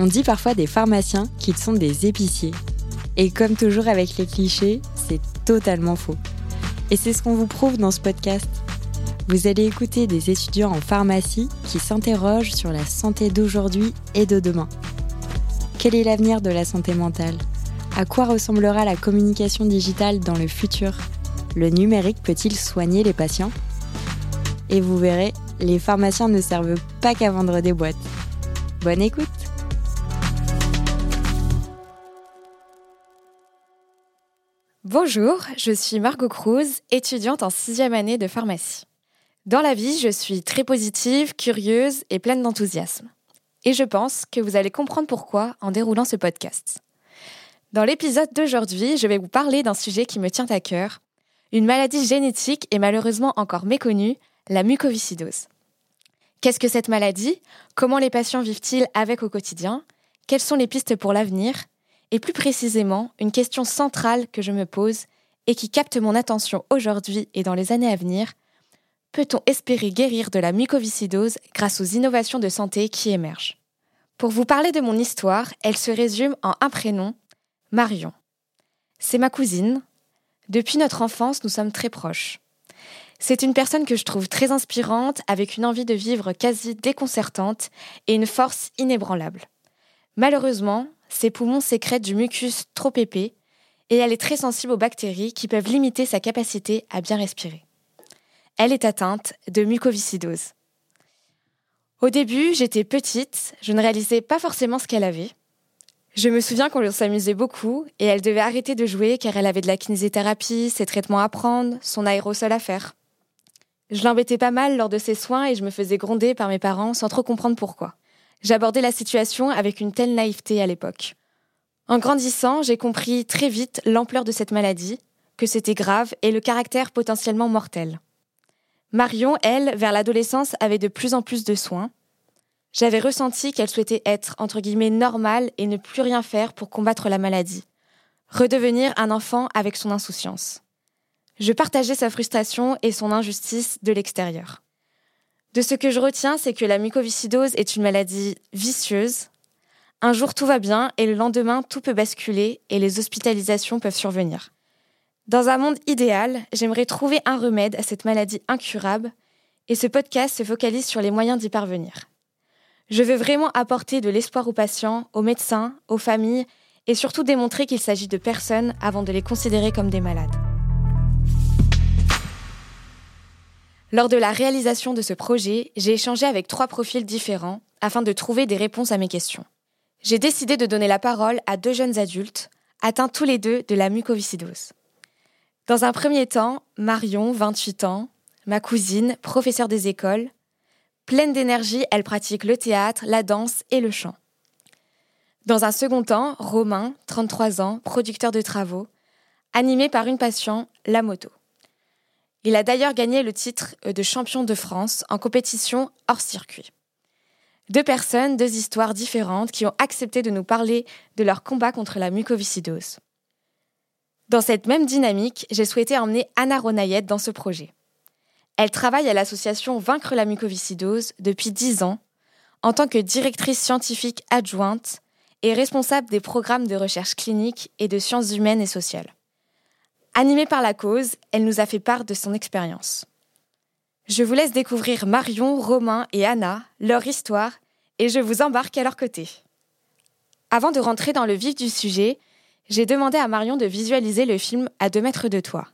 On dit parfois des pharmaciens qu'ils sont des épiciers. Et comme toujours avec les clichés, c'est totalement faux. Et c'est ce qu'on vous prouve dans ce podcast. Vous allez écouter des étudiants en pharmacie qui s'interrogent sur la santé d'aujourd'hui et de demain. Quel est l'avenir de la santé mentale? À quoi ressemblera la communication digitale dans le futur? Le numérique peut-il soigner les patients? Et vous verrez, les pharmaciens ne servent pas qu'à vendre des boîtes. Bonne écoute Bonjour, je suis Margot Cruz, étudiante en sixième année de pharmacie. Dans la vie, je suis très positive, curieuse et pleine d'enthousiasme. Et je pense que vous allez comprendre pourquoi en déroulant ce podcast. Dans l'épisode d'aujourd'hui, je vais vous parler d'un sujet qui me tient à cœur, une maladie génétique et malheureusement encore méconnue, la mucoviscidose. Qu'est-ce que cette maladie? Comment les patients vivent-ils avec au quotidien? Quelles sont les pistes pour l'avenir? Et plus précisément, une question centrale que je me pose et qui capte mon attention aujourd'hui et dans les années à venir, peut-on espérer guérir de la mucoviscidose grâce aux innovations de santé qui émergent? Pour vous parler de mon histoire, elle se résume en un prénom, Marion. C'est ma cousine. Depuis notre enfance, nous sommes très proches. C'est une personne que je trouve très inspirante, avec une envie de vivre quasi déconcertante et une force inébranlable. Malheureusement, ses poumons sécrètent du mucus trop épais et elle est très sensible aux bactéries qui peuvent limiter sa capacité à bien respirer. Elle est atteinte de mucoviscidose. Au début, j'étais petite, je ne réalisais pas forcément ce qu'elle avait. Je me souviens qu'on s'amusait beaucoup et elle devait arrêter de jouer car elle avait de la kinésithérapie, ses traitements à prendre, son aérosol à faire. Je l'embêtais pas mal lors de ses soins et je me faisais gronder par mes parents sans trop comprendre pourquoi. J'abordais la situation avec une telle naïveté à l'époque. En grandissant, j'ai compris très vite l'ampleur de cette maladie, que c'était grave et le caractère potentiellement mortel. Marion, elle, vers l'adolescence, avait de plus en plus de soins. J'avais ressenti qu'elle souhaitait être, entre guillemets, normale et ne plus rien faire pour combattre la maladie. Redevenir un enfant avec son insouciance. Je partageais sa frustration et son injustice de l'extérieur. De ce que je retiens, c'est que la mucoviscidose est une maladie vicieuse. Un jour tout va bien et le lendemain tout peut basculer et les hospitalisations peuvent survenir. Dans un monde idéal, j'aimerais trouver un remède à cette maladie incurable et ce podcast se focalise sur les moyens d'y parvenir. Je veux vraiment apporter de l'espoir aux patients, aux médecins, aux familles et surtout démontrer qu'il s'agit de personnes avant de les considérer comme des malades. Lors de la réalisation de ce projet, j'ai échangé avec trois profils différents afin de trouver des réponses à mes questions. J'ai décidé de donner la parole à deux jeunes adultes, atteints tous les deux de la mucoviscidose. Dans un premier temps, Marion, 28 ans, ma cousine, professeure des écoles. Pleine d'énergie, elle pratique le théâtre, la danse et le chant. Dans un second temps, Romain, 33 ans, producteur de travaux, animé par une passion, la moto. Il a d'ailleurs gagné le titre de champion de France en compétition hors circuit. Deux personnes, deux histoires différentes qui ont accepté de nous parler de leur combat contre la mucoviscidose. Dans cette même dynamique, j'ai souhaité emmener Anna Ronayette dans ce projet. Elle travaille à l'association Vaincre la mucoviscidose depuis dix ans en tant que directrice scientifique adjointe et responsable des programmes de recherche clinique et de sciences humaines et sociales. Animée par la cause, elle nous a fait part de son expérience. Je vous laisse découvrir Marion, Romain et Anna, leur histoire, et je vous embarque à leur côté. Avant de rentrer dans le vif du sujet, j'ai demandé à Marion de visualiser le film À deux mètres de toi.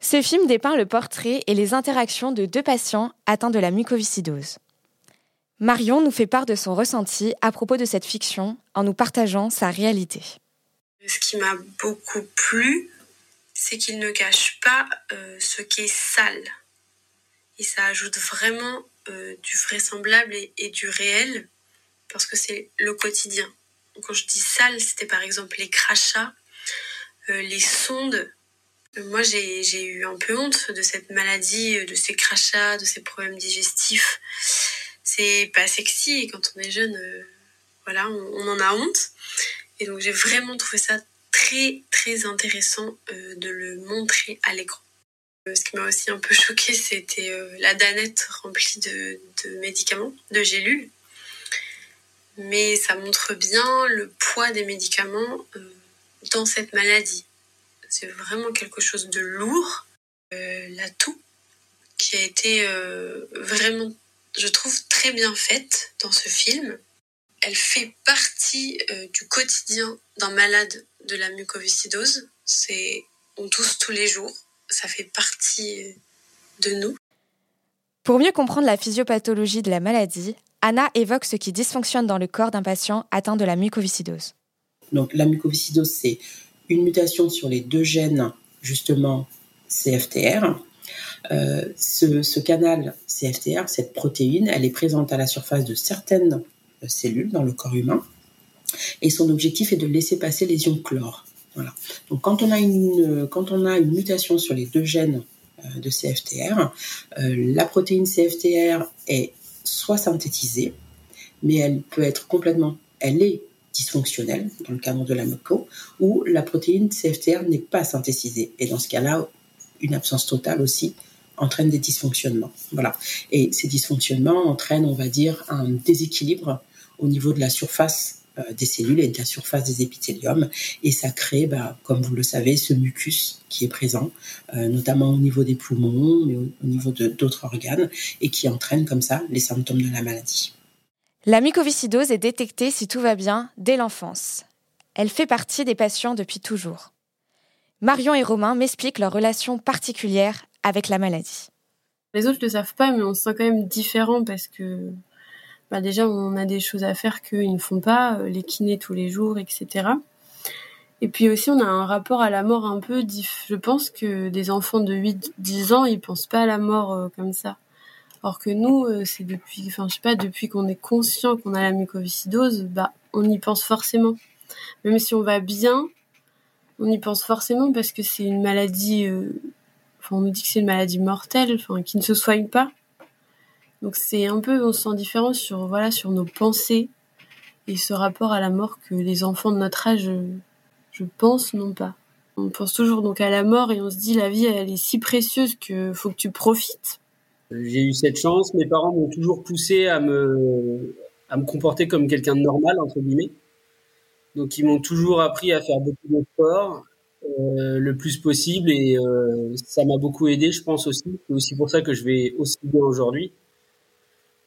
Ce film dépeint le portrait et les interactions de deux patients atteints de la mucoviscidose. Marion nous fait part de son ressenti à propos de cette fiction en nous partageant sa réalité. Ce qui m'a beaucoup plu, c'est qu'il ne cache pas euh, ce qui est sale. Et ça ajoute vraiment euh, du vraisemblable et, du réel, parce que c'est le quotidien. Quand je dis sale, c'était par exemple les crachats, euh, les sondes. Moi, j'ai eu un peu honte de cette maladie, de ces crachats, de ces problèmes digestifs. C'est pas sexy, quand on est jeune, voilà, on en a honte. Et donc j'ai vraiment trouvé ça très très intéressant euh, de le montrer à l'écran. Euh, ce qui m'a aussi un peu choqué, c'était euh, la danette remplie de, médicaments, de gélules. mais ça montre bien le poids des médicaments dans cette maladie. C'est vraiment quelque chose de lourd. La toux, qui a été vraiment, je trouve, très bien faite dans ce film. Elle fait partie du quotidien d'un malade de la mucoviscidose. C'est, on tousse tous les jours. Ça fait partie de nous. Pour mieux comprendre la physiopathologie de la maladie, Anna évoque ce qui dysfonctionne dans le corps d'un patient atteint de la mucoviscidose. Donc la mucoviscidose, c'est une mutation sur les deux gènes, justement, CFTR. Euh, ce, canal CFTR, cette protéine, elle est présente à la surface de certaines cellules dans le corps humain. Et son objectif est de laisser passer les ions chlore. Voilà. Donc quand on a une, quand on a une mutation sur les deux gènes euh, de CFTR, la protéine CFTR est soit synthétisée, mais elle peut être complètement, elle est dysfonctionnelle dans le cadre de la muco, ou la protéine CFTR n'est pas synthétisée. Et dans ce cas-là, une absence totale aussi entraîne des dysfonctionnements. Voilà. Et ces dysfonctionnements entraînent, on va dire, un déséquilibre au niveau de la surface euh, des cellules et de la surface des épithéliums. Et ça crée, bah, comme vous le savez, ce mucus qui est présent, euh, notamment au niveau des poumons, mais au, niveau d'autres organes, et qui entraîne comme ça les symptômes de la maladie. La mucoviscidose est détectée, si tout va bien, dès l'enfance. Elle fait partie des patients depuis toujours. Marion et Romain m'expliquent leur relation particulière avec la maladie. Les autres ne le savent pas, mais on se sent quand même différent parce que bah déjà on a des choses à faire qu'ils ne font pas, euh, les kinés tous les jours, etc. Et puis aussi on a un rapport à la mort un peu diff. Je pense que des enfants de 8-10 ans, ils pensent pas à la mort euh, comme ça. Or que nous, euh, c'est depuis, enfin je sais pas, depuis qu'on est conscient qu'on a la mucoviscidose, bah on y pense forcément. Même si on va bien, on y pense forcément parce que c'est une maladie. Enfin, on nous dit que c'est une maladie mortelle, enfin qui ne se soigne pas. Donc c'est un peu, on se sent différent sur, voilà, sur nos pensées et ce rapport à la mort que les enfants de notre âge, je pense, n'ont pas. On pense toujours donc à la mort et on se dit la vie, elle est si précieuse que faut que tu profites. J'ai eu cette chance. Mes parents m'ont toujours poussé à me, à me comporter comme quelqu'un de normal, entre guillemets. Donc, ils m'ont toujours appris à faire beaucoup de sport, euh, le plus possible et euh, ça m'a beaucoup aidé, je pense aussi. C'est aussi pour ça que je vais aussi bien aujourd'hui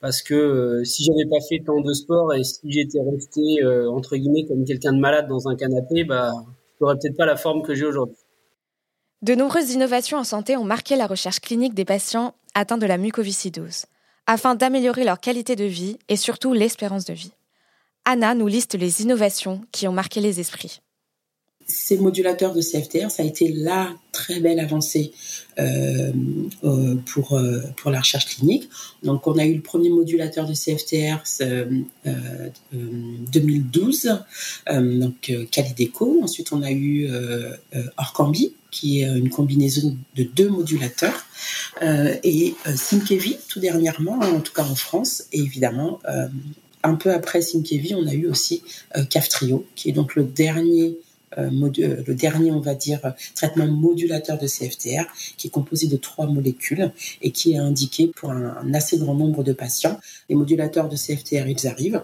parce que euh, si j'avais pas fait tant de sport et si j'étais resté euh, entre guillemets comme quelqu'un de malade dans un canapé, bah j'aurais peut-être pas la forme que j'ai aujourd'hui. De nombreuses innovations en santé ont marqué la recherche clinique des patients atteints de la mucoviscidose, afin d'améliorer leur qualité de vie et surtout l'espérance de vie. Anna nous liste les innovations qui ont marqué les esprits ces modulateurs de CFTR, ça a été la très belle avancée euh, euh, pour, euh, pour la recherche clinique. Donc, on a eu le premier modulateur de CFTR euh, 2012, donc Calideco. Ensuite, on a eu Orcambi, qui est une combinaison de deux modulateurs, et Simkevi, tout dernièrement, en tout cas en France, et évidemment, un peu après Simkevi, on a eu aussi Caftrio, qui est donc le dernier euh, euh, le dernier, on va dire, traitement modulateur de CFTR, qui est composé de trois molécules et qui est indiqué pour un, assez grand nombre de patients. Les modulateurs de CFTR, ils arrivent,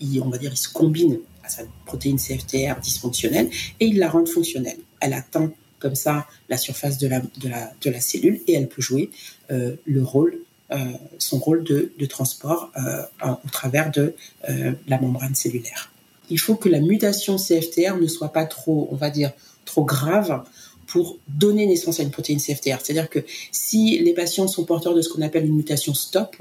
ils, on va dire, ils se combinent à sa protéine CFTR dysfonctionnelle et ils la rendent fonctionnelle. Elle atteint comme ça la surface de la, de la, de la cellule et elle peut jouer euh, le rôle son rôle de, de transport au travers de la membrane cellulaire il faut que la mutation CFTR ne soit pas trop, on va dire, trop grave pour donner naissance à une protéine CFTR. C'est-à-dire que si les patients sont porteurs de ce qu'on appelle une mutation stop,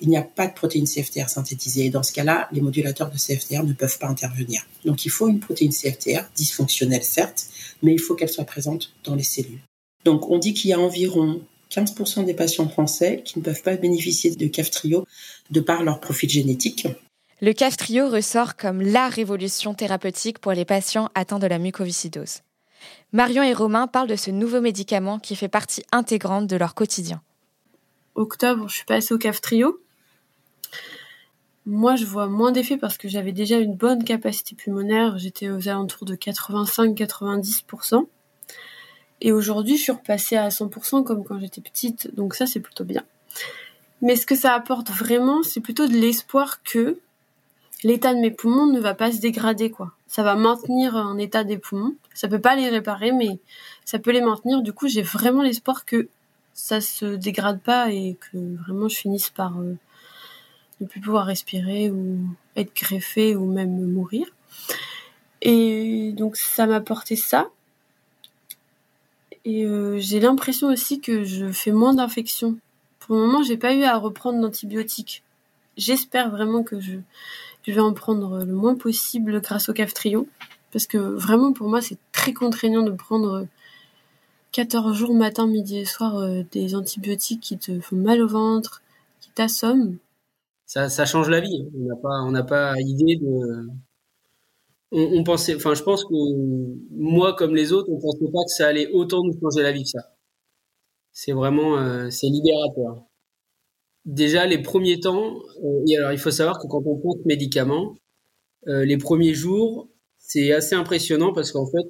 il n'y a pas de protéine CFTR synthétisée. Et dans ce cas-là, les modulateurs de CFTR ne peuvent pas intervenir. Donc il faut une protéine CFTR, dysfonctionnelle certes, mais il faut qu'elle soit présente dans les cellules. Donc on dit qu'il y a environ 15% des patients français qui ne peuvent pas bénéficier de Caftrio de par leur profil génétique le Caftrio ressort comme la révolution thérapeutique pour les patients atteints de la mucoviscidose. Marion et Romain parlent de ce nouveau médicament qui fait partie intégrante de leur quotidien. Octobre, je suis passée au Caftrio. Moi, je vois moins d'effets parce que j'avais déjà une bonne capacité pulmonaire. J'étais aux alentours de 85-90%. Et aujourd'hui, je suis repassée à 100% comme quand j'étais petite. Donc ça, c'est plutôt bien. Mais ce que ça apporte vraiment, c'est plutôt de l'espoir que l'état de mes poumons ne va pas se dégrader, quoi. Ça va maintenir un état des poumons. Ça peut pas les réparer, mais ça peut les maintenir. Du coup, j'ai vraiment l'espoir que ça se dégrade pas et que vraiment je finisse par euh, ne plus pouvoir respirer ou être greffée ou même mourir. Et donc ça m'a porté ça. Et euh, j'ai l'impression aussi que je fais moins d'infections. Pour le moment, j'ai pas eu à reprendre d'antibiotiques. J'espère vraiment que je, je vais en prendre le moins possible grâce au CAF Trio. Parce que vraiment, pour moi, c'est très contraignant de prendre 14 jours, matin, midi et soir, euh, des antibiotiques qui te font mal au ventre, qui t'assomment. Ça, change la vie. Hein. On n'a pas, idée de, on, pensait, enfin, je pense que moi, comme les autres, on pensait pas que ça allait autant nous changer la vie que ça. C'est vraiment, euh, c'est libérateur. Déjà, les premiers temps, euh, et alors il faut savoir que quand on prend ce médicament, euh, les premiers jours, c'est assez impressionnant parce qu'en fait,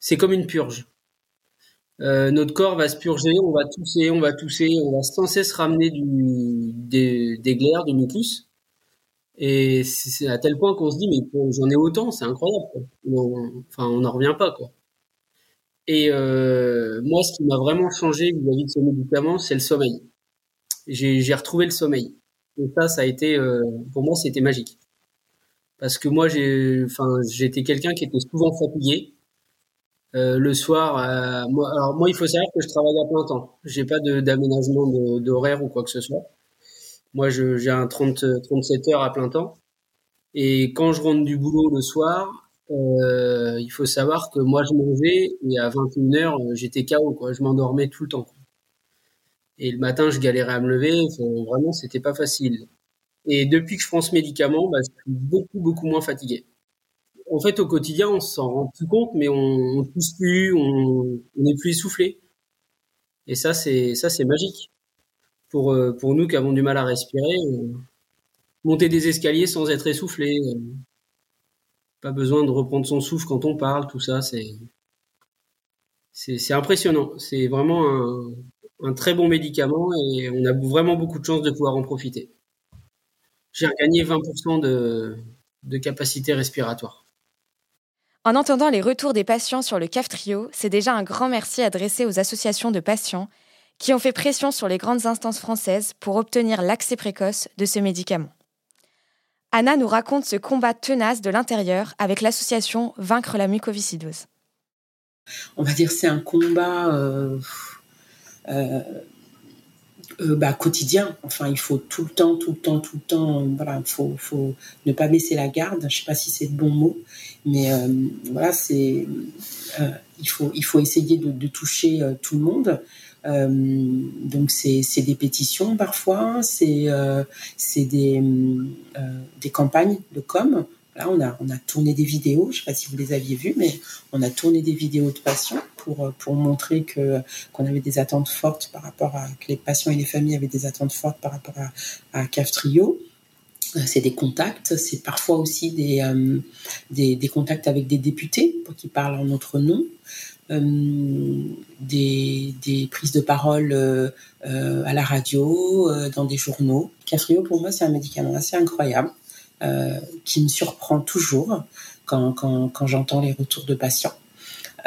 c'est comme une purge. notre corps va se purger, on va tousser, on va tousser, on va sans cesse ramener du, des, glaires, du mucus. Et c'est à tel point qu'on se dit, mais j'en ai autant, c'est incroyable. enfin, on n'en revient pas, quoi. Et euh, moi, ce qui m'a vraiment changé vis-à-vis de ce médicament, c'est le sommeil. J'ai retrouvé le sommeil. Et ça, ça a été, euh, pour moi, c'était magique. Parce que moi, j'ai, enfin, j'étais quelqu'un qui était souvent fatigué. Euh, le soir, moi, alors moi, il faut savoir que je travaille à plein temps. J'ai pas d'aménagement d'horaire ou quoi que ce soit. Moi, j'ai un 30, 37 heures à plein temps. Et quand je rentre du boulot le soir, euh, il faut savoir que moi, je mangeais et à 21 heures, j'étais KO, quoi. Je m'endormais tout le temps. Et le matin, je galérais à me lever. vraiment, c'était pas facile. Et depuis que je prends ce médicament, bah, je suis beaucoup, beaucoup moins fatigué. En fait, au quotidien, on s'en rend plus compte, mais on, on pousse plus, on, on est plus essoufflé. Et ça, c'est ça, c'est magique pour, euh, pour nous qui avons du mal à respirer. Euh, monter des escaliers sans être essoufflé. Euh, pas besoin de reprendre son souffle quand on parle, tout ça, c'est c'est impressionnant. C'est vraiment un, un, très bon médicament et on a vraiment beaucoup de chance de pouvoir en profiter. J'ai regagné 20% de, de capacité respiratoire. En entendant les retours des patients sur le CAF Trio, c'est déjà un grand merci adressé aux associations de patients qui ont fait pression sur les grandes instances françaises pour obtenir l'accès précoce de ce médicament. Anna nous raconte ce combat tenace de l'intérieur avec l'association Vaincre la mucoviscidose. On va dire c'est un combat euh, bah, quotidien. Enfin, il faut tout le temps, tout le temps, tout le temps. Voilà, faut, faut ne pas baisser la garde. Je sais pas si c'est le bon mot, mais voilà, c'est il faut il faut essayer de, toucher tout le monde. Euh, donc c'est des pétitions parfois, c'est euh, des, euh, des campagnes de com. Là, on a, tourné des vidéos, je ne sais pas si vous les aviez vues, mais on a tourné des vidéos de patients pour, pour montrer que qu'on avait des attentes fortes par rapport à que les patients et les familles avaient des attentes fortes par rapport à, à CAF Trio c'est des contacts, c'est parfois aussi des, des, contacts avec des députés pour qu'ils parlent en notre nom. Euh, des, prises de parole euh, euh, à la radio, dans des journaux. Cafrio, pour moi, c'est un médicament assez incroyable qui me surprend toujours quand, quand, quand j'entends les retours de patients.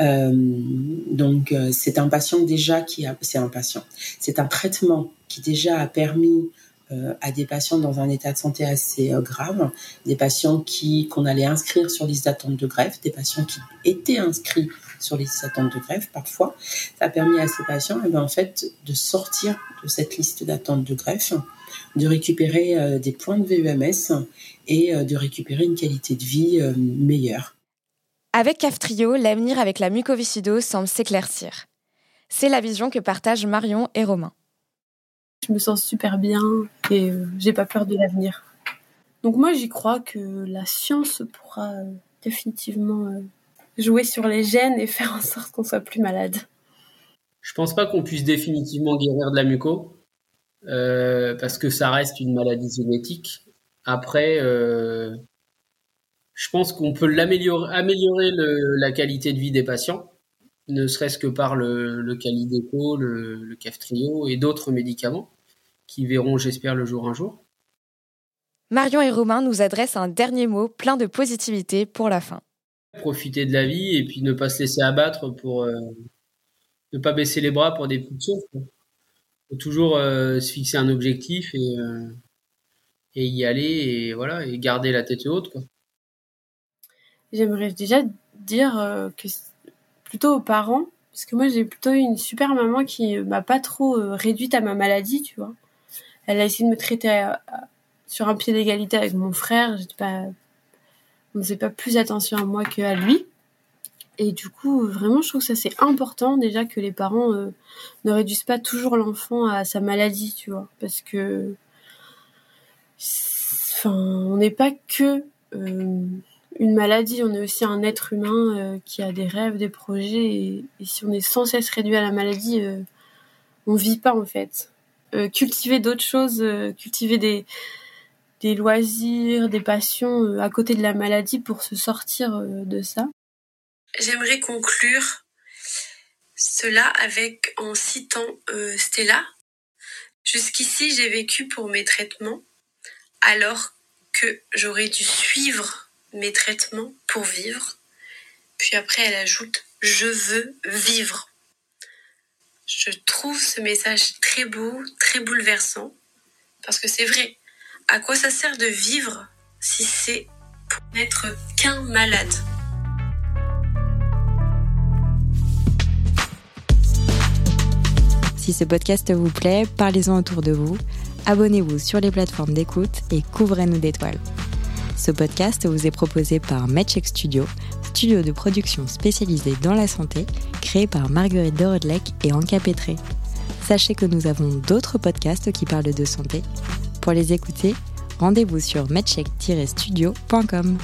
Euh, donc c'est un patient déjà qui a, c'est un patient, c'est un traitement qui déjà a permis euh, à des patients dans un état de santé assez euh, grave, des patients qui qu'on allait inscrire sur liste d'attente de greffe, des patients qui étaient inscrits sur liste d'attente de greffe parfois. Ça a permis à ces patients, eh ben, en fait, de sortir de cette liste d'attente de greffe, de récupérer euh, des points de VEMS et de récupérer une qualité de vie meilleure. Avec CAF-Trio, l'avenir avec la mucoviscidose semble s'éclaircir. C'est la vision que partagent Marion et Romain. Je me sens super bien et euh, j'ai pas peur de l'avenir. Donc moi j'y crois que la science pourra euh, définitivement euh, jouer sur les gènes et faire en sorte qu'on soit plus malade. Je pense pas qu'on puisse définitivement guérir de la muco parce que ça reste une maladie génétique. Après, je pense qu'on peut l'améliorer, améliorer la qualité de vie des patients ne serait-ce que par le, le Calideco, le, le Caftrio et d'autres médicaments qui verront, j'espère, le jour un jour. Marion et Romain nous adressent un dernier mot plein de positivité pour la fin. Profiter de la vie et puis ne pas se laisser abattre pour euh, ne pas baisser les bras pour des petites choses. Il faut toujours euh, se fixer un objectif et, euh, et y aller et voilà et garder la tête haute. Quoi. J'aimerais déjà dire que plutôt aux parents, parce que moi j'ai plutôt une super maman qui m'a pas trop réduite à ma maladie, tu vois. Elle a essayé de me traiter sur un pied d'égalité avec mon frère. J'étais pas, on faisait pas plus attention à moi qu'à lui. Et du coup, vraiment, je trouve que ça c'est important déjà que les parents euh, ne réduisent pas toujours l'enfant à sa maladie, tu vois, parce que, enfin, on n'est pas que euh, une maladie, on est aussi un être humain euh, qui a des rêves, des projets, et, et, si on est sans cesse réduit à la maladie, on vit pas en fait. Cultiver d'autres choses, cultiver des loisirs, des passions euh, à côté de la maladie pour se sortir euh, de ça J'aimerais conclure cela avec en citant euh, Stella. Jusqu'ici, j'ai vécu pour mes traitements alors que j'aurais dû suivre mes traitements pour vivre. Puis après, elle ajoute Je veux vivre. Je trouve ce message très beau, très bouleversant, parce que c'est vrai, à quoi ça sert de vivre si c'est pour n'être qu'un malade? Si ce podcast vous plaît, parlez-en autour de vous, abonnez-vous sur les plateformes d'écoute et couvrez-nous d'étoiles. Ce podcast vous est proposé par MedCheck Studio, studio de production spécialisé dans la santé, créé par Marguerite Dorodlec et Anka Petré. Sachez que nous avons d'autres podcasts qui parlent de santé pour les écouter, rendez-vous sur medcheck-studio.com.